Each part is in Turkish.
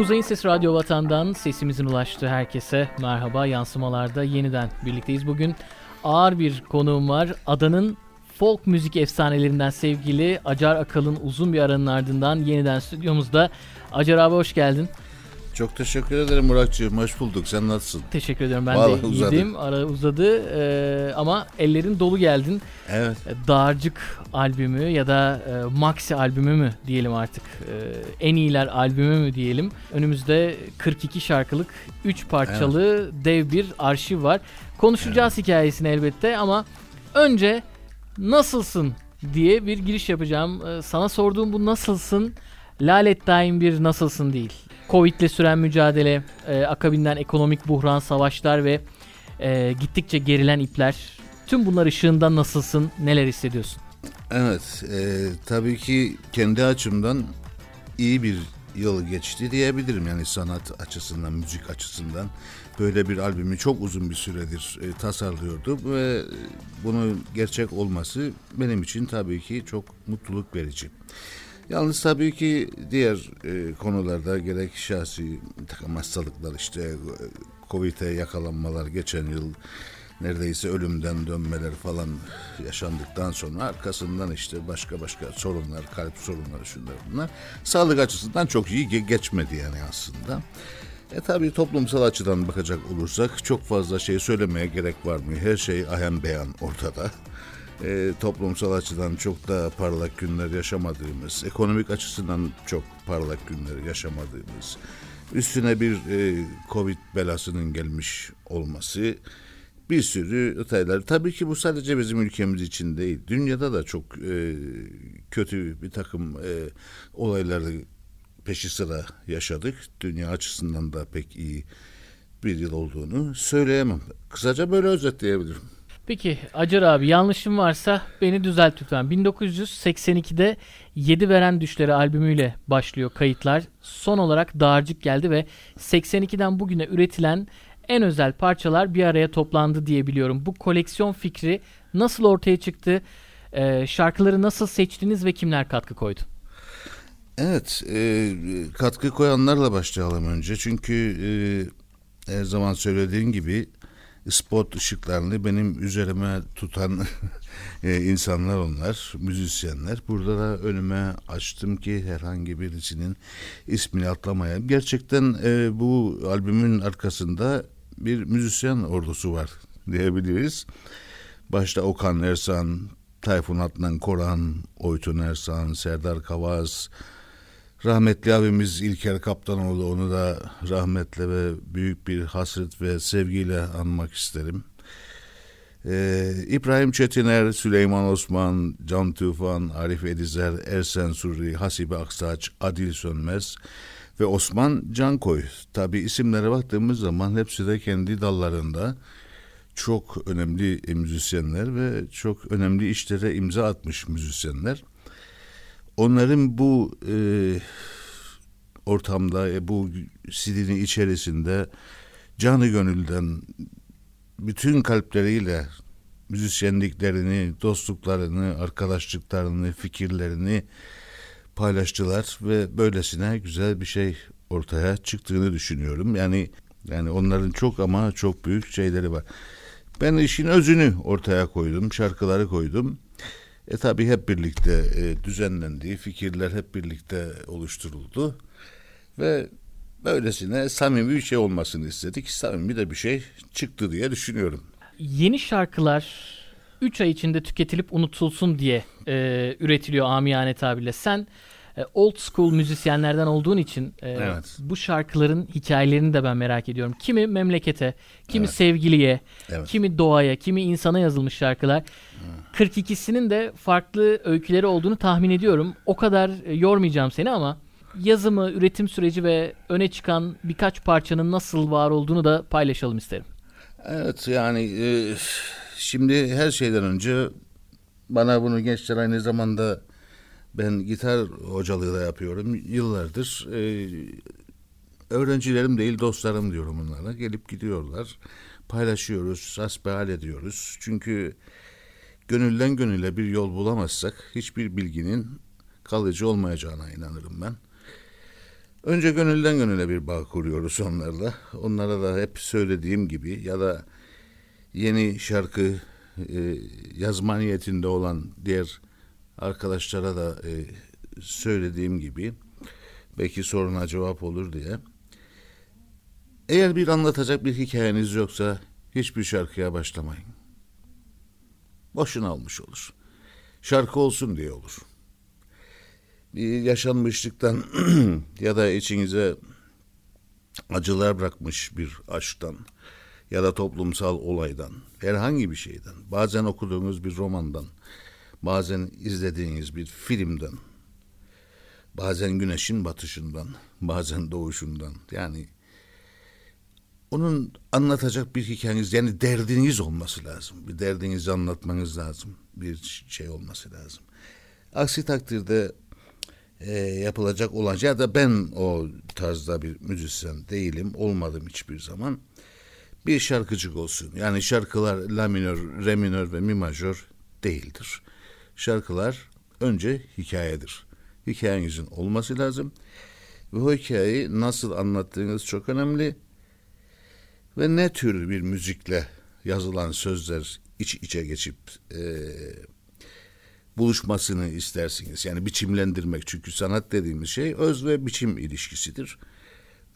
Kuzey'in Sesi Radyo Vatan'dan sesimizin ulaştığı herkese merhaba. Yansımalarda yeniden birlikteyiz. Bugün ağır bir konuğum var. Adanın folk müzik efsanelerinden sevgili Acar Akal'ın uzun bir aranın ardından yeniden stüdyomuzda. Acar abi hoş geldin. Çok teşekkür ederim Muratcığım. Hoş bulduk. Sen nasılsın? Teşekkür ederim. Ben Vallahi de uzadı. iyiydim. Ara uzadı ee, ama ellerin dolu geldin. Evet. E, Dağarcık albümü ya da e, Maxi albümü mü diyelim artık. E, en iyiler albümü mü diyelim. Önümüzde 42 şarkılık 3 parçalı evet. dev bir arşiv var. Konuşacağız evet. hikayesini elbette ama önce nasılsın diye bir giriş yapacağım. E, sana sorduğum bu nasılsın lalet daim bir nasılsın değil. Covid'le süren mücadele, e, akabinden ekonomik buhran, savaşlar ve e, gittikçe gerilen ipler. Tüm bunlar ışığında nasılsın, neler hissediyorsun? Evet, e, tabii ki kendi açımdan iyi bir yıl geçti diyebilirim. Yani sanat açısından, müzik açısından böyle bir albümü çok uzun bir süredir e, tasarlıyordu ve bunun gerçek olması benim için tabii ki çok mutluluk verici. Yalnız tabii ki diğer e, konularda gerek şahsi takım hastalıklar işte e, Covid'e yakalanmalar geçen yıl neredeyse ölümden dönmeler falan yaşandıktan sonra arkasından işte başka başka sorunlar, kalp sorunları şunlar bunlar. Sağlık açısından çok iyi geçmedi yani aslında. E tabi toplumsal açıdan bakacak olursak çok fazla şey söylemeye gerek var mı? Her şey ahem beyan ortada e, toplumsal açıdan çok da parlak günler yaşamadığımız, ekonomik açısından çok parlak günler yaşamadığımız, üstüne bir e, Covid belasının gelmiş olması, bir sürü detaylar. Tabii ki bu sadece bizim ülkemiz için değil. Dünyada da çok e, kötü bir takım e, olayları peşi sıra yaşadık. Dünya açısından da pek iyi bir yıl olduğunu söyleyemem. Kısaca böyle özetleyebilirim. Peki Acar abi yanlışım varsa beni düzelt lütfen. 1982'de 7 Veren Düşleri albümüyle başlıyor kayıtlar. Son olarak Dağarcık geldi ve 82'den bugüne üretilen en özel parçalar bir araya toplandı diye biliyorum. Bu koleksiyon fikri nasıl ortaya çıktı? Ee, şarkıları nasıl seçtiniz ve kimler katkı koydu? Evet, e, katkı koyanlarla başlayalım önce. Çünkü e, her zaman söylediğin gibi spot ışıklarını benim üzerime tutan e, insanlar onlar, müzisyenler. Burada da önüme açtım ki herhangi birisinin ismini atlamayayım. Gerçekten e, bu albümün arkasında bir müzisyen ordusu var diyebiliriz. Başta Okan Ersan, Tayfun Atlan Koran, Oytun Ersan, Serdar Kavaz, Rahmetli abimiz İlker Kaptanoğlu onu da rahmetle ve büyük bir hasret ve sevgiyle anmak isterim. Ee, İbrahim Çetiner, Süleyman Osman, Can Tufan, Arif Edizer, Ersen Surri, Hasibe Aksaç, Adil Sönmez ve Osman Cankoy. Tabi isimlere baktığımız zaman hepsi de kendi dallarında çok önemli müzisyenler ve çok önemli işlere imza atmış müzisyenler onların bu e, ortamda, e, bu sidinin içerisinde canı gönülden bütün kalpleriyle müzisyenliklerini, dostluklarını, arkadaşlıklarını, fikirlerini paylaştılar ve böylesine güzel bir şey ortaya çıktığını düşünüyorum. Yani yani onların çok ama çok büyük şeyleri var. Ben işin özünü ortaya koydum, şarkıları koydum. E tabi hep birlikte e, düzenlendiği fikirler hep birlikte oluşturuldu ve böylesine samimi bir şey olmasını istedik. Samimi de bir şey çıktı diye düşünüyorum. Yeni şarkılar 3 ay içinde tüketilip unutulsun diye e, üretiliyor amiyane tabirle. Sen old school müzisyenlerden olduğun için e, evet. bu şarkıların hikayelerini de ben merak ediyorum. Kimi memlekete, kimi evet. sevgiliye, evet. kimi doğaya, kimi insana yazılmış şarkılar. Evet. 42'sinin de farklı öyküleri olduğunu tahmin ediyorum. O kadar e, yormayacağım seni ama yazımı, üretim süreci ve öne çıkan birkaç parçanın nasıl var olduğunu da paylaşalım isterim. Evet yani e, şimdi her şeyden önce bana bunu gençler aynı zamanda ben gitar hocalığı da yapıyorum yıllardır. E, öğrencilerim değil dostlarım diyorum onlara. Gelip gidiyorlar. Paylaşıyoruz, hasbihal ediyoruz. Çünkü gönülden gönüle bir yol bulamazsak hiçbir bilginin kalıcı olmayacağına inanırım ben. Önce gönülden gönüle bir bağ kuruyoruz onlarla. Onlara da hep söylediğim gibi ya da yeni şarkı e, yazma niyetinde olan diğer arkadaşlara da e, söylediğim gibi belki soruna cevap olur diye. Eğer bir anlatacak bir hikayeniz yoksa hiçbir şarkıya başlamayın. Boşuna olmuş olur. Şarkı olsun diye olur. Bir yaşanmışlıktan ya da içinize acılar bırakmış bir aşktan ya da toplumsal olaydan, herhangi bir şeyden, bazen okuduğunuz bir romandan, bazen izlediğiniz bir filmden, bazen güneşin batışından, bazen doğuşundan. Yani onun anlatacak bir hikayeniz yani derdiniz olması lazım. Bir derdinizi anlatmanız lazım. Bir şey olması lazım. Aksi takdirde e, yapılacak olan ya da ben o tarzda bir müzisyen değilim. Olmadım hiçbir zaman. Bir şarkıcık olsun. Yani şarkılar la minör, re minör ve mi majör değildir. Şarkılar önce hikayedir. Hikayenizin olması lazım. Ve o hikayeyi nasıl anlattığınız çok önemli ve ne tür bir müzikle yazılan sözler iç içe geçip e, buluşmasını istersiniz. Yani biçimlendirmek çünkü sanat dediğimiz şey öz ve biçim ilişkisidir.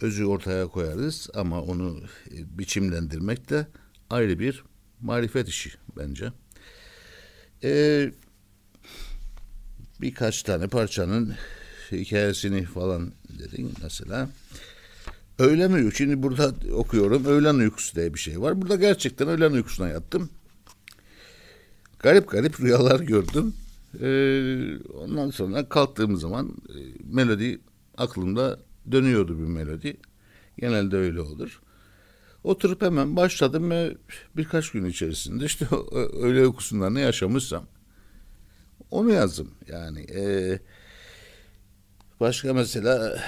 Özü ortaya koyarız ama onu e, biçimlendirmek de ayrı bir marifet işi bence. Ee, birkaç tane parçanın hikayesini falan dedin mesela. Öğlen uykusu. Şimdi burada okuyorum. Öğlen uykusu diye bir şey var. Burada gerçekten öğlen uykusuna yattım. Garip garip rüyalar gördüm. Ee, ondan sonra kalktığım zaman e, melodi aklımda dönüyordu bir melodi. Genelde öyle olur. Oturup hemen başladım ve birkaç gün içerisinde işte öğle uykusunda ne yaşamışsam onu yazdım. Yani e, başka mesela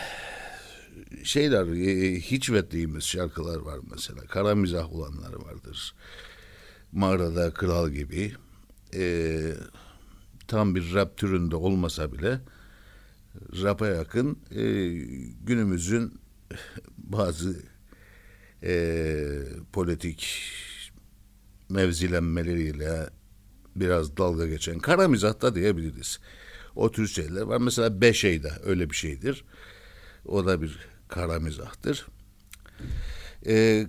şeyler e, hiç verdiğimiz şarkılar var mesela. Kara mizah olanları vardır. Mağarada Kral gibi. E, tam bir rap türünde olmasa bile rap'a yakın e, günümüzün bazı e, politik mevzilenmeleriyle biraz dalga geçen kara mizah da diyebiliriz. O tür şeyler var. Mesela Beşey'de öyle bir şeydir. O da bir kara mizahtır. E,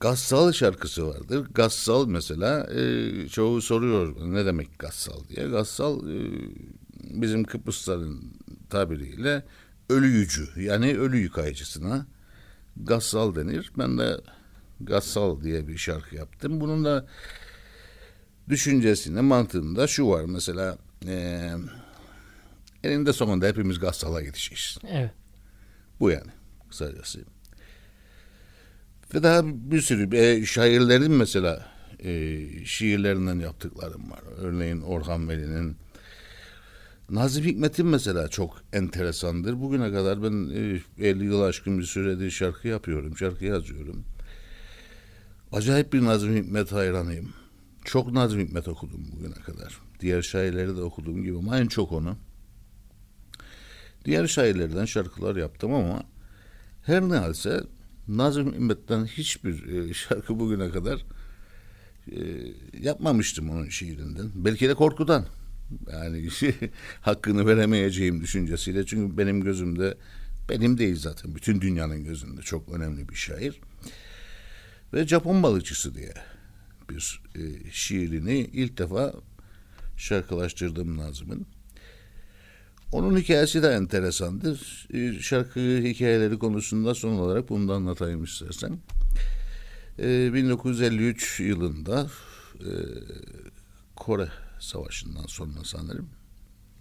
Gassal şarkısı vardır. Gassal mesela e, çoğu soruyor ne demek Gassal diye. Gassal e, bizim Kıbrısların tabiriyle ölüyücü yani ölü yıkayıcısına Gassal denir. Ben de Gassal diye bir şarkı yaptım. Bunun da düşüncesinde mantığında şu var mesela e, eninde sonunda hepimiz Gassal'a gideceğiz. Evet. Bu yani kısacası. Ve daha bir sürü e, şairlerin mesela e, şiirlerinden yaptıklarım var. Örneğin Orhan Veli'nin Nazım Hikmet'in mesela çok enteresandır. Bugüne kadar ben e, 50 yıl aşkın bir süredir şarkı yapıyorum, şarkı yazıyorum. Acayip bir Nazım Hikmet hayranıyım. Çok Nazım Hikmet okudum bugüne kadar. Diğer şairleri de okuduğum gibi ama en çok onu. Diğer şairlerden şarkılar yaptım ama her ne halse Nazım Hikmet'ten hiçbir e, şarkı bugüne kadar e, yapmamıştım onun şiirinden. Belki de korkudan. Yani hakkını veremeyeceğim düşüncesiyle. Çünkü benim gözümde benim değil zaten. Bütün dünyanın gözünde çok önemli bir şair. Ve Japon balıkçısı diye bir e, şiirini ilk defa şarkılaştırdım Nazım'ın. Onun hikayesi de enteresandır. Ee, şarkı hikayeleri konusunda son olarak bunu da anlatayım istersen. 1953 yılında e, Kore Savaşı'ndan sonra sanırım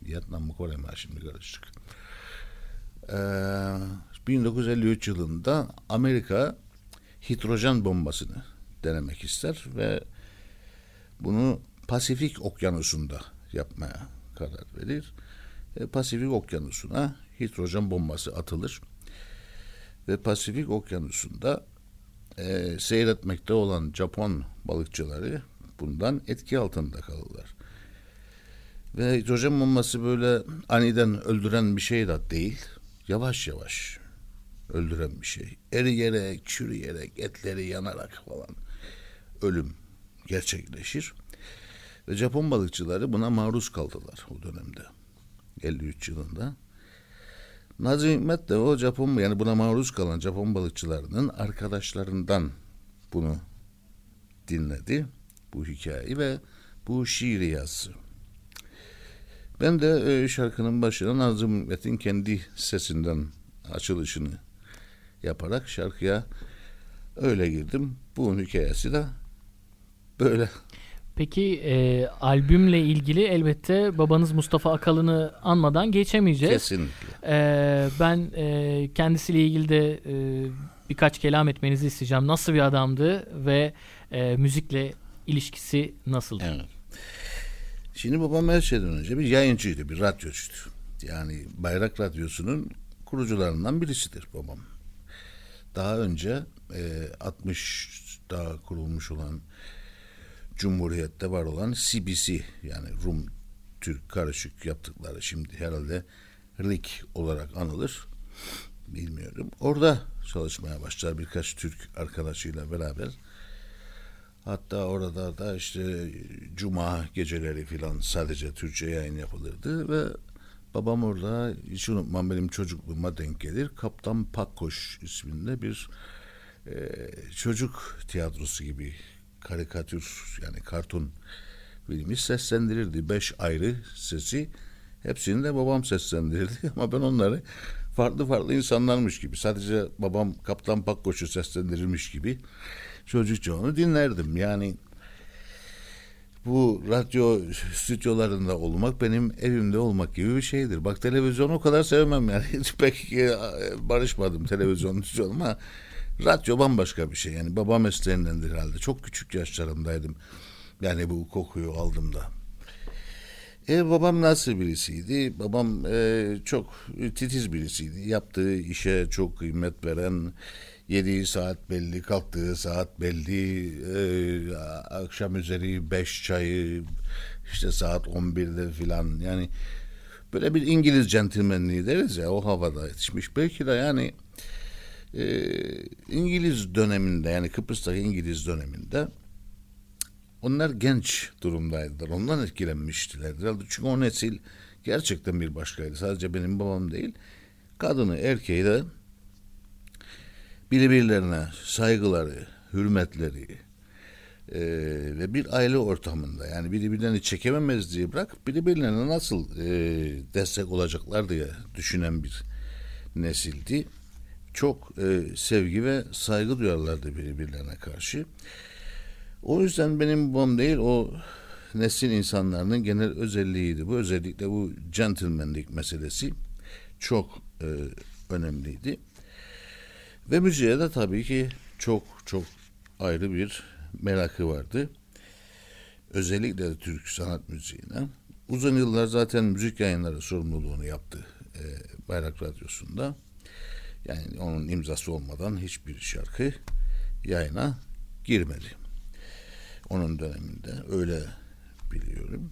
Vietnam mı Kore mi şimdi karıştık. 1953 yılında Amerika hidrojen bombasını denemek ister ve bunu Pasifik Okyanusu'nda yapmaya karar verir. E, Pasifik Okyanusu'na hidrojen bombası atılır. Ve Pasifik Okyanusu'nda e, seyretmekte olan Japon balıkçıları bundan etki altında kalırlar. Ve hidrojen bombası böyle aniden öldüren bir şey de değil. Yavaş yavaş öldüren bir şey. Eriyerek, çürüyerek, etleri yanarak falan ölüm gerçekleşir. Ve Japon balıkçıları buna maruz kaldılar o dönemde. 53 yılında. Nazi Hikmet de o Japon yani buna maruz kalan Japon balıkçılarının arkadaşlarından bunu dinledi bu hikayeyi ve bu şiiri yazdı. Ben de e, şarkının başına Nazım Hikmet'in kendi sesinden açılışını yaparak şarkıya öyle girdim. Bu hikayesi de böyle. Peki e, albümle ilgili elbette babanız Mustafa Akalın'ı anmadan geçemeyeceğiz. Kesinlikle. E, ben e, kendisiyle ilgili de e, birkaç kelam etmenizi isteyeceğim. Nasıl bir adamdı ve e, müzikle ilişkisi nasıldı? Evet. Şimdi babam her şeyden önce bir yayıncıydı, bir radyocuydu. Yani Bayrak Radyosu'nun kurucularından birisidir babam. Daha önce e, 60'da kurulmuş olan Cumhuriyet'te var olan CBC yani Rum Türk karışık yaptıkları şimdi herhalde RIK olarak anılır. Bilmiyorum. Orada çalışmaya başlar birkaç Türk arkadaşıyla beraber. Hatta orada da işte cuma geceleri filan sadece Türkçe yayın yapılırdı ve babam orada hiç unutmam benim çocukluğuma denk gelir. Kaptan Pakkoş isminde bir e, çocuk tiyatrosu gibi karikatür yani kartun filmi seslendirirdi. Beş ayrı sesi hepsini de babam seslendirirdi ama ben onları farklı farklı insanlarmış gibi sadece babam Kaptan Pakkoş'u seslendirirmiş gibi çocukça onu dinlerdim. Yani bu radyo stüdyolarında olmak benim evimde olmak gibi bir şeydir. Bak televizyon o kadar sevmem yani. Hiç pek e, barışmadım televizyon ama radyo bambaşka bir şey. Yani baba mesleğindendir herhalde. Çok küçük yaşlarımdaydım. Yani bu kokuyu aldım da. E, babam nasıl birisiydi? Babam e, çok titiz birisiydi. Yaptığı işe çok kıymet veren, yediği saat belli, kalktığı saat belli, e, akşam üzeri beş çayı, işte saat on birde filan. Yani böyle bir İngiliz centilmenliği deriz ya o havada yetişmiş. Belki de yani e, İngiliz döneminde yani Kıbrıs'taki İngiliz döneminde onlar genç durumdaydılar. Ondan etkilenmiştiler. Çünkü o nesil gerçekten bir başkaydı. Sadece benim babam değil. Kadını, erkeği de birbirlerine saygıları, hürmetleri e, ve bir aile ortamında yani birbirlerini çekememezliği bırak birbirlerine nasıl e, destek olacaklar diye düşünen bir nesildi. Çok e, sevgi ve saygı duyarlardı birbirlerine karşı. O yüzden benim babam değil o nesil insanlarının genel özelliğiydi. Bu özellikle bu gentlemanlik meselesi çok e, önemliydi. Ve müziğe de tabii ki çok çok ayrı bir merakı vardı. Özellikle Türk sanat müziğine. Uzun yıllar zaten müzik yayınları sorumluluğunu yaptı e, Bayrak Radyosu'nda. Yani onun imzası olmadan hiçbir şarkı yayına girmedi. Onun döneminde öyle biliyorum.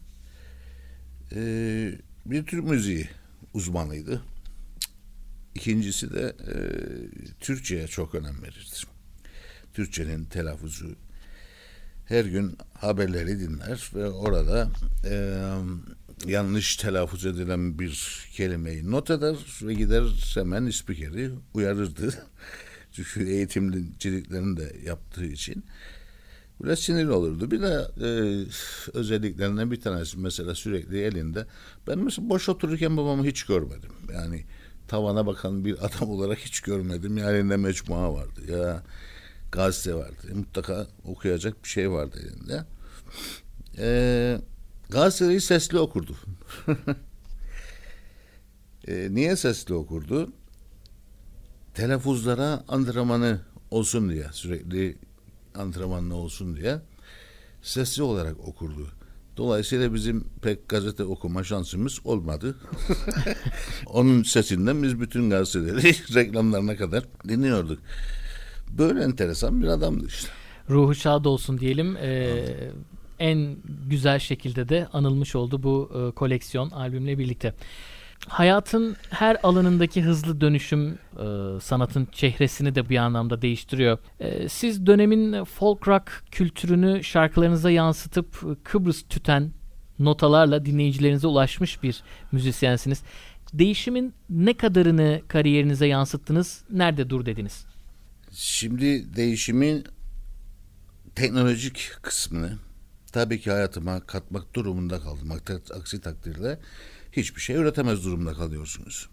Ee, bir Türk müziği uzmanıydı. İkincisi de e, Türkçe'ye çok önem verirdi. Türkçenin telaffuzu her gün haberleri dinler ve orada e, yanlış telaffuz edilen bir kelimeyi not eder ve gider hemen spikeri uyarırdı. Çünkü eğitimciliklerini de yaptığı için. Böyle sinirli olurdu. Bir de e, özelliklerinden bir tanesi mesela sürekli elinde. Ben mesela boş otururken babamı hiç görmedim. Yani tavana bakan bir adam olarak hiç görmedim. Ya elinde mecmua vardı ya gazete vardı. Mutlaka okuyacak bir şey vardı elinde. E, gazeteyi sesli okurdu. e, niye sesli okurdu? Telaffuzlara antrenmanı olsun diye sürekli antrenmanlı olsun diye sesli olarak okurdu. Dolayısıyla bizim pek gazete okuma şansımız olmadı. Onun sesinden biz bütün gazeteleri reklamlarına kadar dinliyorduk. Böyle enteresan bir adamdı işte. Ruhu şad olsun diyelim. Ee, en güzel şekilde de anılmış oldu bu e, koleksiyon albümle birlikte. hayatın her alanındaki hızlı dönüşüm e, sanatın çehresini de bir anlamda değiştiriyor. E, siz dönemin folk rock kültürünü şarkılarınıza yansıtıp Kıbrıs tüten notalarla dinleyicilerinize ulaşmış bir müzisyensiniz. Değişimin ne kadarını kariyerinize yansıttınız? Nerede dur dediniz? Şimdi değişimin teknolojik kısmını tabii ki hayatıma katmak durumunda kaldım. Aksi takdirde hiçbir şey üretemez durumda kalıyorsunuz.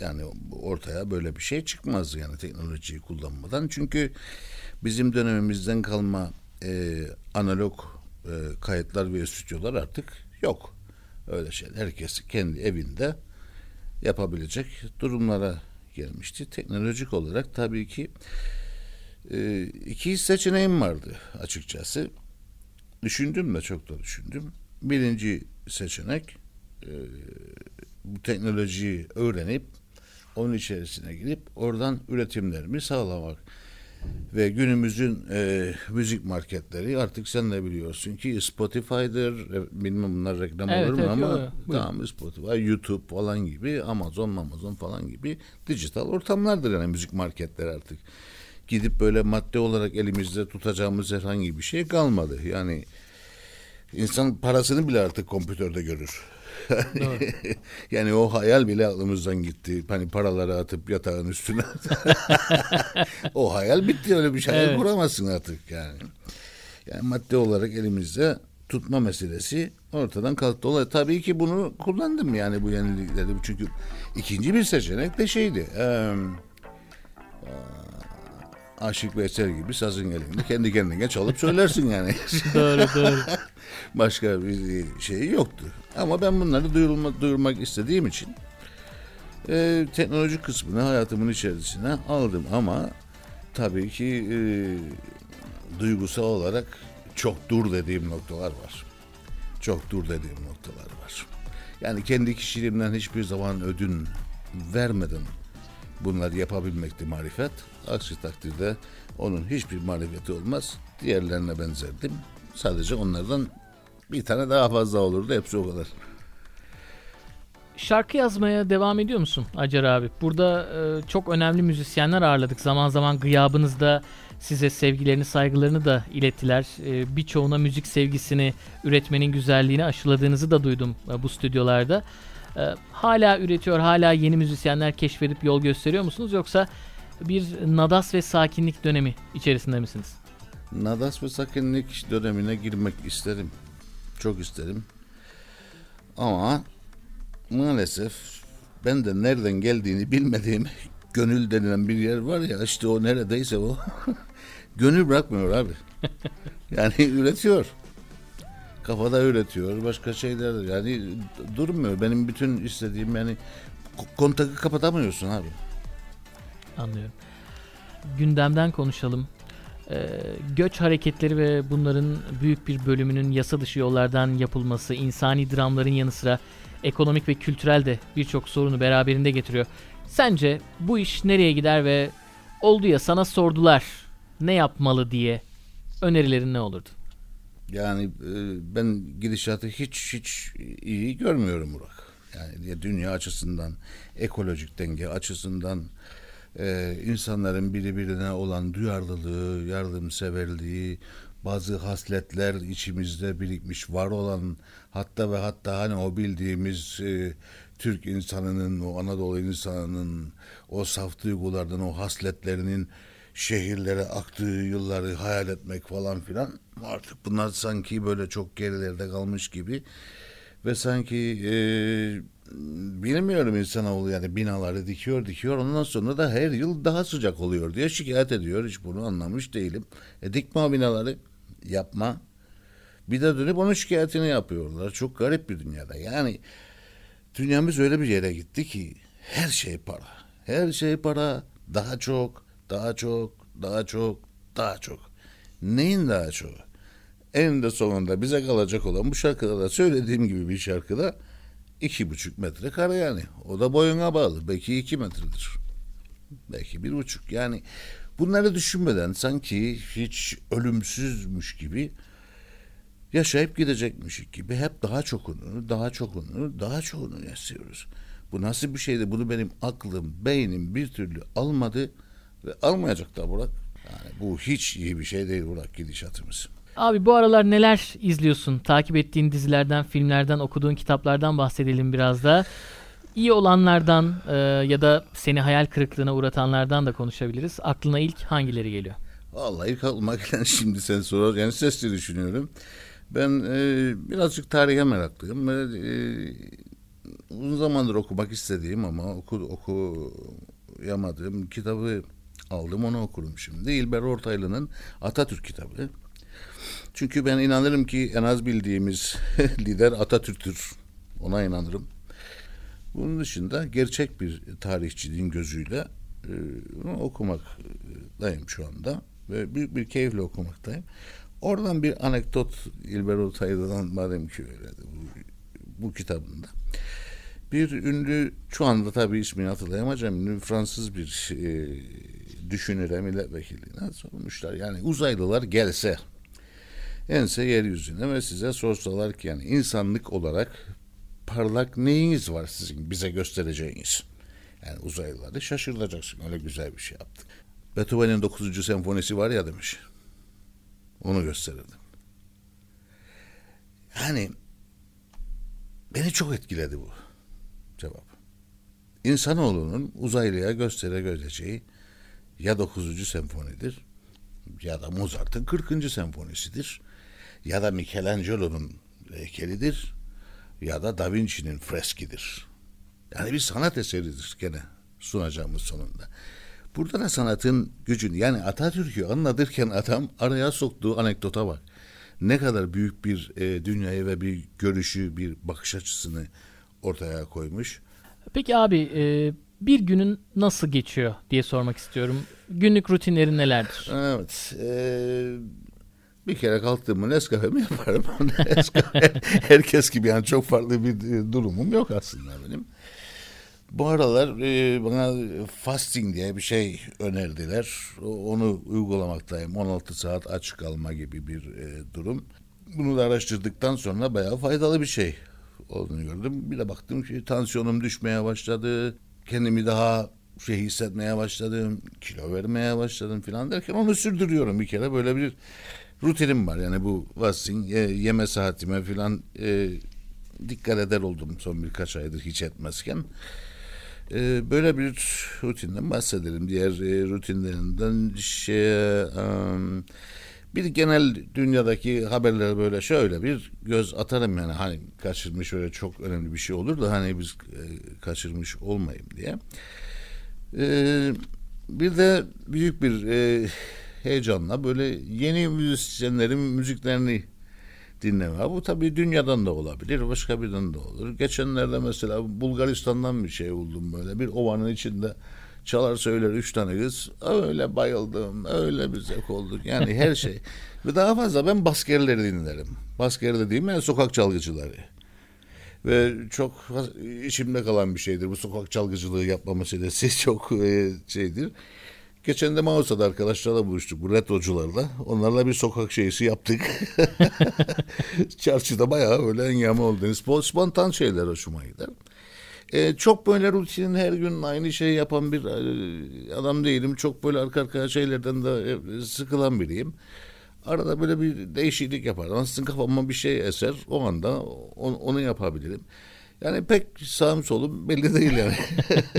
Yani ortaya böyle bir şey çıkmaz yani teknolojiyi kullanmadan. Çünkü bizim dönemimizden kalma e, analog e, kayıtlar ve stüdyolar artık yok. Öyle şey. Herkes kendi evinde yapabilecek durumlara gelmişti. Teknolojik olarak tabii ki e, iki seçeneğim vardı açıkçası. Düşündüm de çok da düşündüm. Birinci seçenek e, bu teknolojiyi öğrenip onun içerisine girip oradan üretimlerimi sağlamak. Ve günümüzün e, müzik marketleri artık sen de biliyorsun ki Spotify'dır, e, bilmem bunlar reklam evet, olur mu evet, ama yok, tamam Spotify, YouTube falan gibi, Amazon, Amazon falan gibi dijital ortamlardır yani müzik marketleri artık. Gidip böyle madde olarak elimizde tutacağımız herhangi bir şey kalmadı. Yani insan parasını bile artık kompütörde görür. yani o hayal bile aklımızdan gitti. Hani paraları atıp yatağın üstüne. o hayal bitti öyle bir şey evet. kuramazsın artık yani. Yani madde olarak elimizde tutma meselesi ortadan kalktı. Olay tabii ki bunu kullandım yani bu yenilikleri. Çünkü ikinci bir seçenek de şeydi. Ee, Aşık Veysel gibi sazın elinde kendi kendine çalıp söylersin yani. doğru doğru. Başka bir şey yoktu. Ama ben bunları duyurma, duyurmak istediğim için e, teknoloji kısmını hayatımın içerisine aldım ama tabii ki e, duygusal olarak çok dur dediğim noktalar var. Çok dur dediğim noktalar var. Yani kendi kişiliğimden hiçbir zaman ödün vermeden bunları yapabilmekti marifet. Aksi takdirde onun hiçbir marifeti olmaz. Diğerlerine benzerdim. Sadece onlardan bir tane daha fazla olurdu. Hepsi o kadar. Şarkı yazmaya devam ediyor musun Acar abi? Burada e, çok önemli müzisyenler ağırladık. Zaman zaman gıyabınızda size sevgilerini, saygılarını da ilettiler. E, birçoğuna müzik sevgisini, üretmenin güzelliğini aşıladığınızı da duydum e, bu stüdyolarda. E, hala üretiyor, hala yeni müzisyenler keşfedip yol gösteriyor musunuz? Yoksa bir nadas ve sakinlik dönemi içerisinde misiniz? Nadas ve sakinlik dönemine girmek isterim. Çok isterim. Ama maalesef ben de nereden geldiğini bilmediğim gönül denilen bir yer var ya işte o neredeyse o gönül bırakmıyor abi. Yani üretiyor. Kafada üretiyor. Başka şeyler yani durmuyor. Benim bütün istediğim yani kontakı kapatamıyorsun abi. Anlıyorum. Gündemden konuşalım. Ee, göç hareketleri ve bunların büyük bir bölümünün yasa dışı yollardan yapılması, insani dramların yanı sıra ekonomik ve kültürel de birçok sorunu beraberinde getiriyor. Sence bu iş nereye gider ve oldu ya sana sordular ne yapmalı diye önerilerin ne olurdu? Yani e, ben gidişatı hiç hiç iyi görmüyorum Burak. Yani dünya açısından, ekolojik denge açısından, e, insanların birbirine olan duyarlılığı, yardımseverliği, bazı hasletler içimizde birikmiş var olan hatta ve hatta hani o bildiğimiz e, Türk insanının, o Anadolu insanının o saf duygulardan, o hasletlerinin şehirlere aktığı yılları hayal etmek falan filan artık bunlar sanki böyle çok gerilerde kalmış gibi ve sanki e, bilmiyorum insanoğlu yani binaları dikiyor dikiyor ondan sonra da her yıl daha sıcak oluyor diye şikayet ediyor. Hiç bunu anlamış değilim. E dikme o binaları yapma. Bir de dönüp onun şikayetini yapıyorlar. Çok garip bir dünyada. Yani dünyamız öyle bir yere gitti ki her şey para. Her şey para. Daha çok, daha çok, daha çok, daha çok. Neyin daha çok? En de sonunda bize kalacak olan bu şarkıda da söylediğim gibi bir şarkıda iki buçuk metre kare yani. O da boyuna bağlı. Belki iki metredir. Belki bir buçuk. Yani bunları düşünmeden sanki hiç ölümsüzmüş gibi yaşayıp gidecekmiş gibi hep daha çokunu, daha çokunu, daha çoğunu yaşıyoruz. Bu nasıl bir şeydi? Bunu benim aklım, beynim bir türlü almadı ve almayacak da Burak. Yani bu hiç iyi bir şey değil Burak gidişatımız. Abi bu aralar neler izliyorsun? Takip ettiğin dizilerden, filmlerden, okuduğun kitaplardan bahsedelim biraz da. İyi olanlardan e, ya da seni hayal kırıklığına uğratanlardan da konuşabiliriz. Aklına ilk hangileri geliyor? Vallahi ilk aklıma gelen şimdi sen sorar. Yani sesli düşünüyorum. Ben e, birazcık tarihe meraklıyım. Ve, e, uzun zamandır okumak istediğim ama oku, okuyamadığım kitabı aldım onu okurum şimdi. İlber Ortaylı'nın Atatürk kitabı. Çünkü ben inanırım ki en az bildiğimiz lider Atatürk'tür. Ona inanırım. Bunun dışında gerçek bir tarihçiliğin gözüyle e, okumaktayım şu anda ve büyük bir keyifle okumaktayım. Oradan bir anekdot İlber Ortaylı'dan madem ki öyle bu, bu kitabında. Bir ünlü şu anda tabii ismini hatırlayamayacağım. Ünlü Fransız bir e, düşünüre milletvekiline sormuşlar. Yani uzaylılar gelse ense yeryüzüne ve size sorsalar ki yani insanlık olarak parlak neyiniz var sizin bize göstereceğiniz? Yani uzaylıları şaşırtacaksın. Öyle güzel bir şey yaptık. Beethoven'in 9. senfonisi var ya demiş. Onu gösterirdim. Yani beni çok etkiledi bu cevap. İnsanoğlunun uzaylıya gösterebileceği ya 9. senfonidir ya da Mozart'ın 40. senfonisidir ya da Michelangelo'nun heykelidir ya da Da Vinci'nin freskidir. Yani bir sanat eseridir gene sunacağımız sonunda. Burada da sanatın gücünü yani Atatürk'ü anlatırken adam araya soktuğu anekdota bak. Ne kadar büyük bir e, dünyayı ve bir görüşü, bir bakış açısını ortaya koymuş. Peki abi e, bir günün nasıl geçiyor diye sormak istiyorum. Günlük rutinlerin nelerdir? Evet. E, bir kere kalktığımı Nescafe yaparım? Herkes gibi yani çok farklı bir e, durumum yok aslında benim. Bu aralar e, bana fasting diye bir şey önerdiler. Onu uygulamaktayım. 16 saat aç kalma gibi bir e, durum. Bunu da araştırdıktan sonra bayağı faydalı bir şey olduğunu gördüm. Bir de baktım ki tansiyonum düşmeye başladı. Kendimi daha şey hissetmeye başladım. Kilo vermeye başladım falan derken onu sürdürüyorum bir kere. Böyle bir rutinim var. Yani bu fasting yeme saatime falan e, dikkat eder oldum son birkaç aydır hiç etmezken. E, böyle bir rutinden bahsedelim. Diğer e, rutinlerinden şey um, bir genel dünyadaki haberler böyle şöyle bir göz atarım yani hani kaçırmış öyle çok önemli bir şey olur da hani biz e, kaçırmış olmayayım diye. E, bir de büyük bir e, heyecanla böyle yeni müzisyenlerin müziklerini dinleme. Bu tabii dünyadan da olabilir, başka birden de olur. Geçenlerde mesela Bulgaristan'dan bir şey buldum böyle. Bir ovanın içinde çalar söyler üç tane kız. Öyle bayıldım, öyle bir zevk olduk. Yani her şey. Ve daha fazla ben baskerleri dinlerim. Basker dediğim yani sokak çalgıcıları. Ve çok içimde kalan bir şeydir. Bu sokak çalgıcılığı yapma meselesi çok e, şeydir. Geçen de Mausa'da arkadaşlarla buluştuk bu retrocularla. Onlarla bir sokak şeysi yaptık. Çarşıda bayağı öyle engame oldu. Spontan şeyler hoşuma gider. Ee, çok böyle rutinin her gün aynı şeyi yapan bir e, adam değilim. Çok böyle arka arkaya şeylerden de e, sıkılan biriyim. Arada böyle bir değişiklik yaparım. Aslında kafama bir şey eser. O anda onu, onu yapabilirim. Yani pek sağım solum belli değil yani.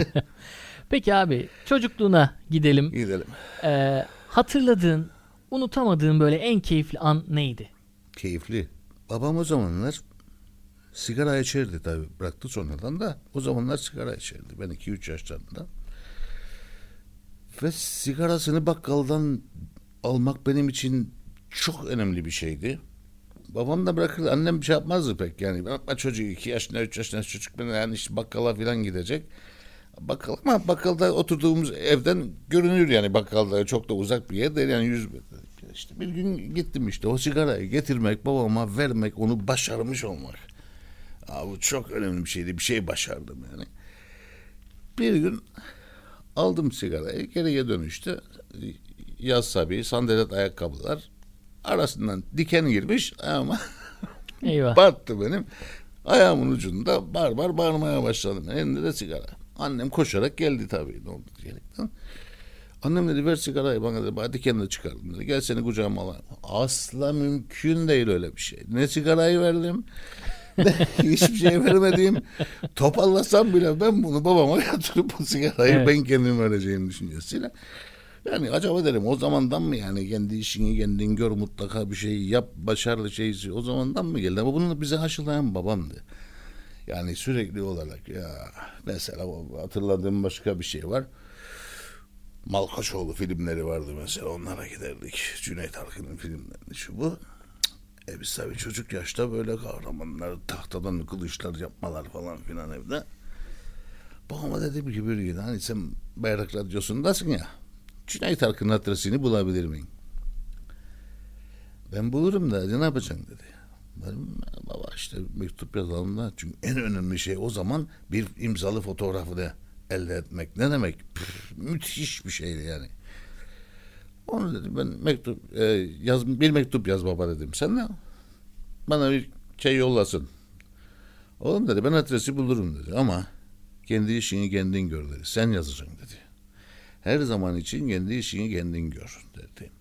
Peki abi çocukluğuna gidelim. Gidelim. Ee, hatırladığın, unutamadığın böyle en keyifli an neydi? Keyifli. Babam o zamanlar sigara içerdi tabii. Bıraktı sonradan da. O zamanlar sigara içerdi. Ben 2-3 yaşlarında. Ve sigarasını bakkaldan almak benim için çok önemli bir şeydi. Babam da bırakırdı. Annem bir şey yapmazdı pek yani. Bırakma çocuğu 2 yaşında 3 yaşında çocuk ben yani işte bakkala falan gidecek. Bakkal ama bakkalda oturduğumuz evden görünür yani bakkalda çok da uzak bir yer değil yani yüz. İşte bir gün gittim işte o sigarayı getirmek babama vermek onu başarmış olmak. Aa, bu çok önemli bir şeydi bir şey başardım yani. Bir gün aldım sigarayı geriye dönüştü. Yaz sabi sandalet ayakkabılar arasından diken girmiş ama Eyvah. battı benim. Ayağımın ucunda bar bar bağırmaya başladım. Elinde de sigara. Annem koşarak geldi tabii. Ne oldu diyerekten. Annem dedi ver sigarayı bana dedi. Hadi kendine çıkardım dedi. Gel seni kucağıma alayım. Asla mümkün değil öyle bir şey. Ne sigarayı verdim. hiçbir şey vermediğim. Topallasam bile ben bunu babama yatırıp bu sigarayı evet. ben kendim vereceğim düşüncesiyle. Yani acaba derim o zamandan mı yani kendi işini kendin gör mutlaka bir şey yap başarılı şeysi o zamandan mı geldi? Ama bunu bize aşılayan babamdı. Yani sürekli olarak ya mesela hatırladığım başka bir şey var. Malkaçoğlu filmleri vardı mesela onlara giderdik. Cüneyt Arkın'ın filmlerini şu bu. E biz tabii çocuk yaşta böyle kahramanlar tahtadan kılıçlar yapmalar falan filan evde. Babama dedim ki bir gün hani sen Bayrak Radyosu'ndasın ya. Cüneyt Arkın adresini bulabilir miyim? Ben bulurum da ne yapacaksın dedi. Dedim, baba işte mektup yazalım da çünkü en önemli şey o zaman bir imzalı fotoğrafı da elde etmek. Ne demek? Püf, müthiş bir şeydi yani. Onu dedim ben mektup e, yaz bir mektup yaz baba dedim. Sen ne? Bana bir şey yollasın. Oğlum dedi ben adresi bulurum dedi ama kendi işini kendin gör dedi. Sen yazacaksın dedi. Her zaman için kendi işini kendin gör dedi.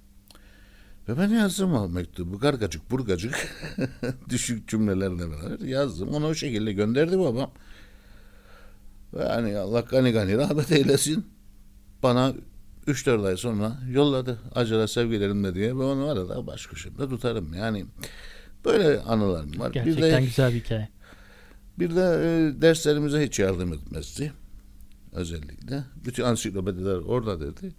Ve ben yazdım o mektubu gargacık burgacık düşük cümlelerle beraber yazdım. Onu o şekilde gönderdi babam. Ve hani Allah gani gani rahmet eylesin. Bana 3-4 ay sonra yolladı. Acele sevgilerimle diye ve onu arada baş köşemde tutarım. Yani böyle anılarım var. Gerçekten bir de, güzel bir hikaye. Bir de e, derslerimize hiç yardım etmezdi özellikle. Bütün ansiklopediler orada dedi.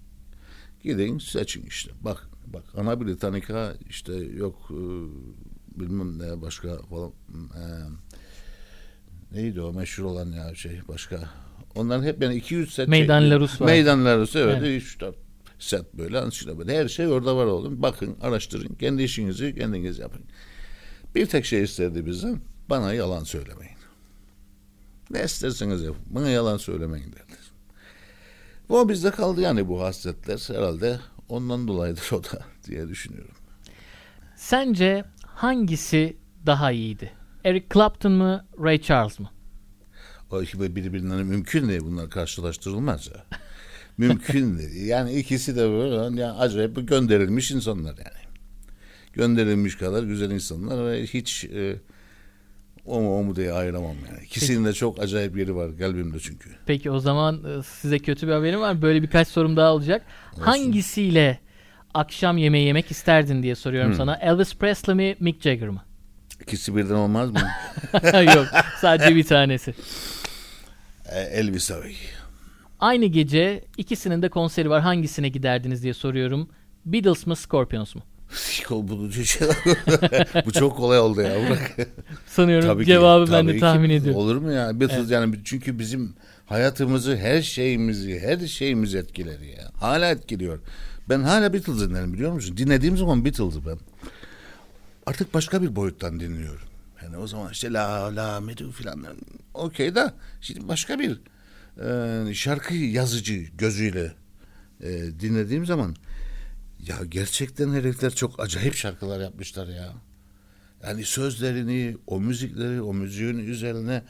Gidin seçin işte. Bak bak ana Britannica işte yok e, bilmem ne başka falan e, neydi o meşhur olan ya şey başka onların hep yani 200 set Meydan Larus var. Meydan Larus evet, evet. 3 4 set böyle ansiklopedi. Her şey orada var oğlum. Bakın, araştırın. Kendi işinizi kendiniz yapın. Bir tek şey istedi bizden. Bana yalan söylemeyin. Ne isterseniz yapın. Bana yalan söylemeyin derdi. Bu bizde kaldı yani bu hasretler herhalde ondan dolayıdır o da diye düşünüyorum. Sence hangisi daha iyiydi? Eric Clapton mı, Ray Charles mı? O iki birbirinden mümkün değil bunlar karşılaştırılmaz ya. mümkün değil. Yani ikisi de böyle yani acayip gönderilmiş insanlar yani. Gönderilmiş kadar güzel insanlar ve hiç e, o mu o mu diye ayıramam yani. İkisinin de çok acayip yeri var kalbimde çünkü. Peki o zaman e, size kötü bir haberim var. Böyle birkaç sorum daha olacak. Olsun. Hangisiyle akşam yemeği yemek isterdin diye soruyorum hmm. sana. Elvis Presley mi Mick Jagger mı? İkisi birden olmaz mı? Yok sadece bir tanesi. E, Elvis tabii. Aynı gece ikisinin de konseri var. Hangisine giderdiniz diye soruyorum. Beatles mı Scorpions mu? bu çok kolay oldu ya. Sanıyorum tabii cevabı ki, ben de tahmin ediyorum. Olur mu ya? Beatles evet. yani çünkü bizim hayatımızı, her şeyimizi, her şeyimiz etkileri ya. Hala etkiliyor. Ben hala Beatles dinlerim biliyor musun? Dinlediğim zaman Beatles'ı ben. Artık başka bir boyuttan dinliyorum. Yani o zaman işte la la medu filan okey da şimdi başka bir e, şarkı yazıcı gözüyle e, dinlediğim zaman ya gerçekten herifler çok acayip şarkılar yapmışlar ya. Yani sözlerini, o müzikleri, o müziğin üzerine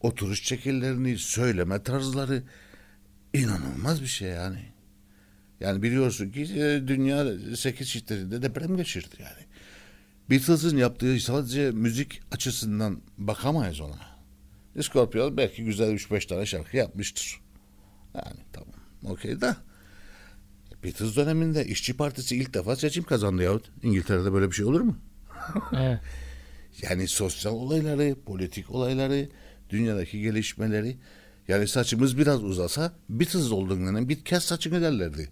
oturuş şekillerini, söyleme tarzları inanılmaz bir şey yani. Yani biliyorsun ki e, dünya sekiz şiddetinde deprem geçirdi yani. Beatles'ın yaptığı sadece müzik açısından bakamayız ona. Scorpion belki güzel 3-5 tane şarkı yapmıştır. Yani tamam okey de. Beatles döneminde işçi partisi ilk defa seçim kazandı yahut. İngiltere'de böyle bir şey olur mu? evet. Yani sosyal olayları, politik olayları, dünyadaki gelişmeleri. Yani saçımız biraz uzasa Beatles oldun yani bir kez saçını derlerdi.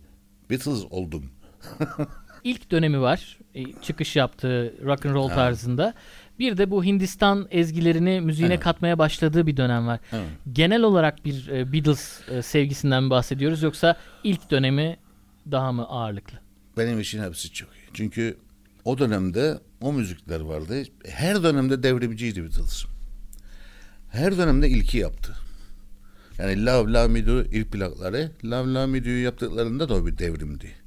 Beatles oldum. İlk dönemi var. E, çıkış yaptığı rock and roll ha. tarzında. Bir de bu Hindistan ezgilerini müziğine evet. katmaya başladığı bir dönem var. Evet. Genel olarak bir e, Beatles e, sevgisinden mi bahsediyoruz yoksa ilk dönemi daha mı ağırlıklı? Benim için hepsi çok iyi. Çünkü o dönemde o müzikler vardı. Her dönemde devrimciydi Beatles. Her dönemde ilki yaptı. Yani Love Love Me Do ilk plakları Love Love Me Do'yu yaptıklarında da o bir devrimdi.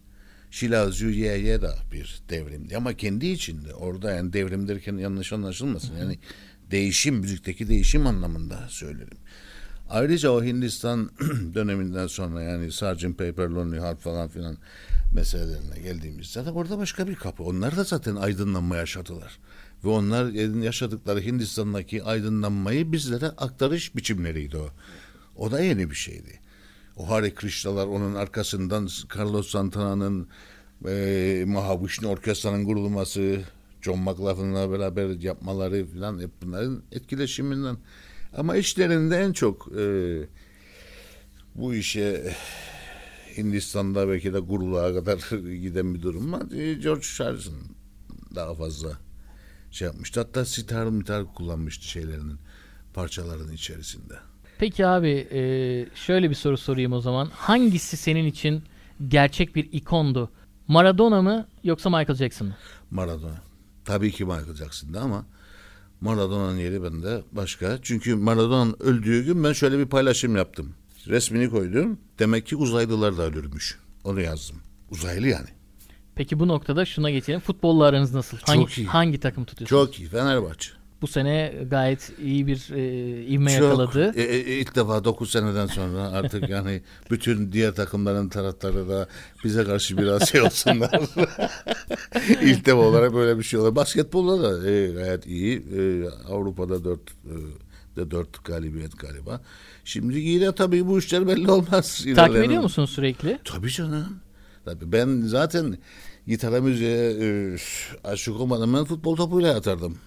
Yeah Yeah da bir devrimdi. Ama kendi içinde orada yani devrim derken yanlış anlaşılmasın. Yani Değişim, müzikteki değişim anlamında söylerim. Ayrıca o Hindistan döneminden sonra yani Sgt. Paper, Lonely Heart falan filan meselelerine geldiğimizde de orada başka bir kapı. Onlar da zaten aydınlanma yaşadılar. Ve onlar yaşadıkları Hindistan'daki aydınlanmayı bizlere aktarış biçimleriydi o. O da yeni bir şeydi. O Hare Krishna'lar onun arkasından Carlos Santana'nın e, Mahavishnu Orkestra'nın kurulması, John McLaughlin'la beraber yapmaları falan hep bunların etkileşiminden. Ama işlerinde en çok e, bu işe Hindistan'da belki de guruluğa kadar giden bir durum var. E, George Harrison daha fazla şey yapmıştı. Hatta sitar mitar kullanmıştı şeylerinin parçaların içerisinde. Peki abi e, şöyle bir soru sorayım o zaman. Hangisi senin için gerçek bir ikondu? Maradona mı yoksa Michael Jackson mı? Maradona. Tabii ki Michael Jackson'dı ama Maradona'nın yeri bende başka. Çünkü Maradona'nın öldüğü gün ben şöyle bir paylaşım yaptım. Resmini koydum. Demek ki uzaylılar da ölürmüş. Onu yazdım. Uzaylı yani. Peki bu noktada şuna geçelim. Futbolla aranız nasıl? Hangi, Çok iyi. hangi takım tutuyorsunuz? Çok iyi. Fenerbahçe. Bu sene gayet iyi bir e, ivme Çok. yakaladı. E, e, ilk defa 9 seneden sonra artık yani bütün diğer takımların taraftarı da bize karşı biraz şey olsunlar. ilk defa olarak böyle bir şey olur. Basketbolda da e, gayet iyi. E, Avrupa'da 4 e, de 4 galibiyet galiba. Şimdi yine tabii bu işler belli olmaz. Takip ediyor musun sürekli? Tabii canım. Tabii ben zaten gitara müziğe e, aşık olmadan ben futbol topuyla yatardım.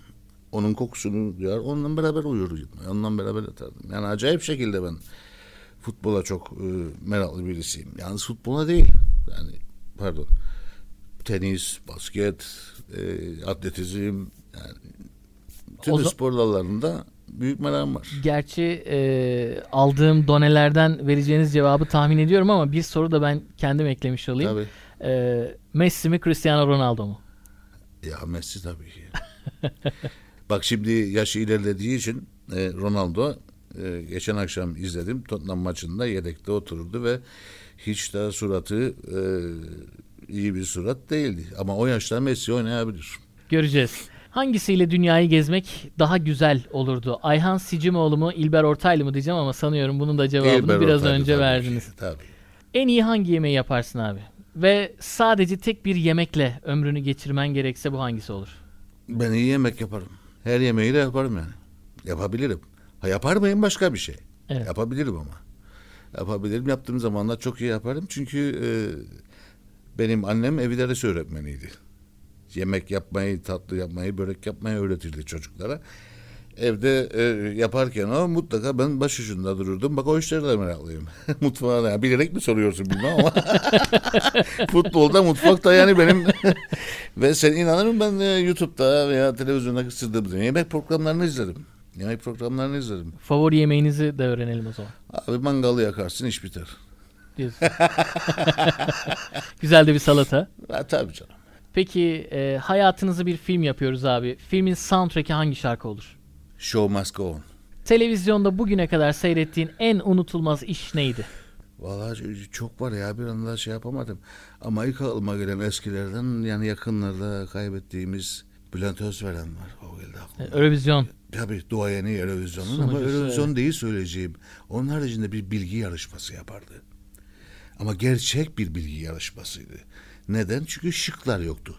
Onun kokusunu duyar, onunla beraber uyurdum. Onunla beraber yatardım. Yani acayip şekilde ben futbola çok e, meraklı birisiyim. Yalnız futbola değil. Yani pardon. Tenis, basket, e, atletizm yani tüm O spor dallarında büyük merakım var. Gerçi e, aldığım donelerden vereceğiniz cevabı tahmin ediyorum ama bir soru da ben kendim eklemiş olayım. Tabii. E, Messi mi Cristiano Ronaldo mu? Ya Messi tabii ki. Bak şimdi yaşı ilerlediği için e, Ronaldo e, geçen akşam izledim Tottenham maçında yedekte otururdu ve hiç de suratı e, iyi bir surat değildi. Ama o yaşta Messi oynayabilir. Göreceğiz. Hangisiyle dünyayı gezmek daha güzel olurdu? Ayhan Sicimoğlu mu, İlber Ortaylı mı diyeceğim ama sanıyorum bunun da cevabını İlber biraz Ortaylı önce tabii verdiniz. ki, Tabii. En iyi hangi yemeği yaparsın abi? Ve sadece tek bir yemekle ömrünü geçirmen gerekse bu hangisi olur? Ben iyi yemek yaparım. Her yemeği de yaparım yani. Yapabilirim. Ha yapar mıyım başka bir şey. Evet. Yapabilirim ama. Yapabilirim. Yaptığım zamanlar çok iyi yaparım. Çünkü e, benim annem ev idaresi öğretmeniydi. Yemek yapmayı, tatlı yapmayı, börek yapmayı öğretirdi çocuklara. Evde e, yaparken o mutlaka ben başucunda dururdum. Bak o işlere de meraklıyım. Mutfağa da. Bilerek mi soruyorsun bilmem ama. Futbolda mutfakta yani benim. Ve sen inanır mısın ben e, YouTube'da veya televizyonda kısırdığım yemek programlarını izlerim. Yemek programlarını izlerim. Favori yemeğinizi de öğrenelim o zaman. Abi mangalı yakarsın iş biter. Diyorsun. Güzel de bir salata. Ha, tabii canım. Peki e, hayatınızı bir film yapıyoruz abi. Filmin soundtrack'i hangi şarkı olur? Show must go on. Televizyonda bugüne kadar seyrettiğin en unutulmaz iş neydi? Vallahi çok var ya bir anda şey yapamadım. Ama ilk aklıma gelen eskilerden yani yakınlarda kaybettiğimiz Bülent Özveren var. O geldi aklıma. E, Eurovision. Tabii duayeni Eurovision'un ama Eurovision değil söyleyeceğim. Onun haricinde bir bilgi yarışması yapardı. Ama gerçek bir bilgi yarışmasıydı. Neden? Çünkü şıklar yoktu.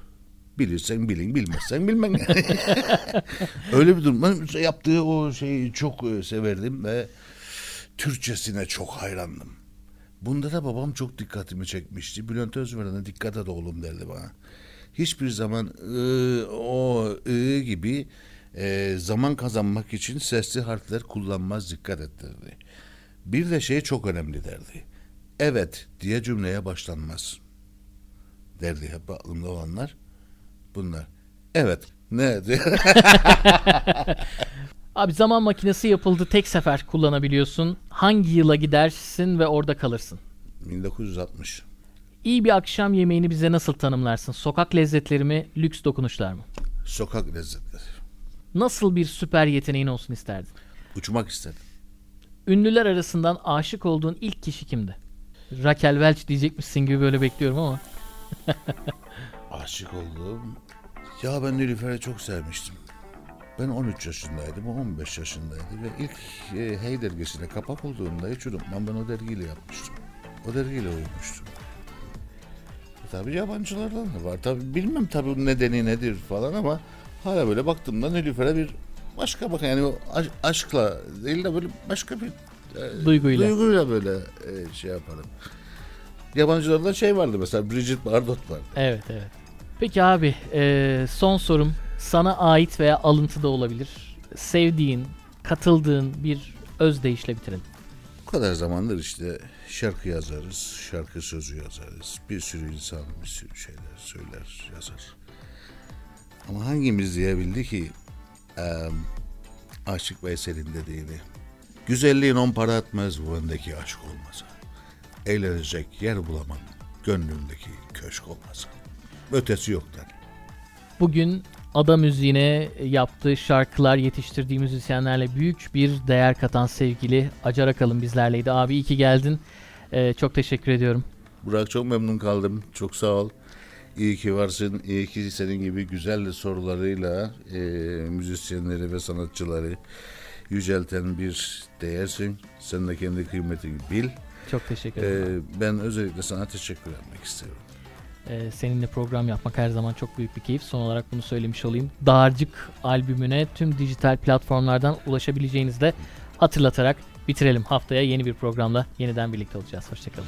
Bilirsen bilin, bilmezsen bilmem. Yani. Öyle bir durum. Ben yaptığı o şeyi çok e, severdim ve Türkçesine çok hayrandım. Bunda da babam çok dikkatimi çekmişti. Bülent Özveren'e dikkat et oğlum derdi bana. Hiçbir zaman ı, o ı gibi e, zaman kazanmak için sesli harfler kullanmaz dikkat et derdi. Bir de şey çok önemli derdi. Evet diye cümleye başlanmaz. Derdi hep aklımda olanlar bunlar. Evet ne? Abi zaman makinesi yapıldı tek sefer kullanabiliyorsun. Hangi yıla gidersin ve orada kalırsın? 1960. İyi bir akşam yemeğini bize nasıl tanımlarsın? Sokak lezzetleri mi, lüks dokunuşlar mı? Sokak lezzetleri. Nasıl bir süper yeteneğin olsun isterdin? Uçmak istedim. Ünlüler arasından aşık olduğun ilk kişi kimdi? Raquel Welch diyecekmişsin gibi böyle bekliyorum ama. Aşık oldum. Ya ben Nilüfer'i çok sevmiştim. Ben 13 yaşındaydım, o 15 yaşındaydı ve ilk e, Hey dergisine kapak olduğunda hiç unutmam ben o dergiyle yapmıştım. O dergiyle oymuştum. E, tabii yabancılardan da var. Tabii bilmem tabii nedeni nedir falan ama hala böyle baktığımda Nilüfer'e bir başka bak yani aşkla değil de böyle başka bir e, Duyguyla. duyguyla böyle e, şey yaparım. Yabancılarda şey vardı mesela Bridget Bardot vardı. Evet evet. Peki abi e, son sorum sana ait veya alıntı da olabilir. Sevdiğin, katıldığın bir özdeyişle bitirin. Bu kadar zamandır işte şarkı yazarız, şarkı sözü yazarız. Bir sürü insan bir sürü şeyler söyler, yazar. Ama hangimiz diyebildi ki eee Aşık Veysel'in dediğini Güzelliğin on para etmez bu öndeki aşk olmasa. Eğlenecek yer bulamam gönlümdeki köşk olmasa. Ötesi yok der. Bugün ada müziğine yaptığı şarkılar yetiştirdiği müzisyenlerle büyük bir değer katan sevgili Acar Akalın bizlerleydi. Abi iyi ki geldin. E, çok teşekkür ediyorum. Burak çok memnun kaldım. Çok sağ ol. İyi ki varsın. İyi ki senin gibi güzel sorularıyla e, müzisyenleri ve sanatçıları yücelten bir değersin. Sen de kendi kıymetini bil. Çok teşekkür ederim. ben özellikle sana teşekkür etmek istiyorum. Ee, seninle program yapmak her zaman çok büyük bir keyif. Son olarak bunu söylemiş olayım. Dağarcık albümüne tüm dijital platformlardan ulaşabileceğinizi de hatırlatarak bitirelim. Haftaya yeni bir programla yeniden birlikte olacağız. Hoşçakalın.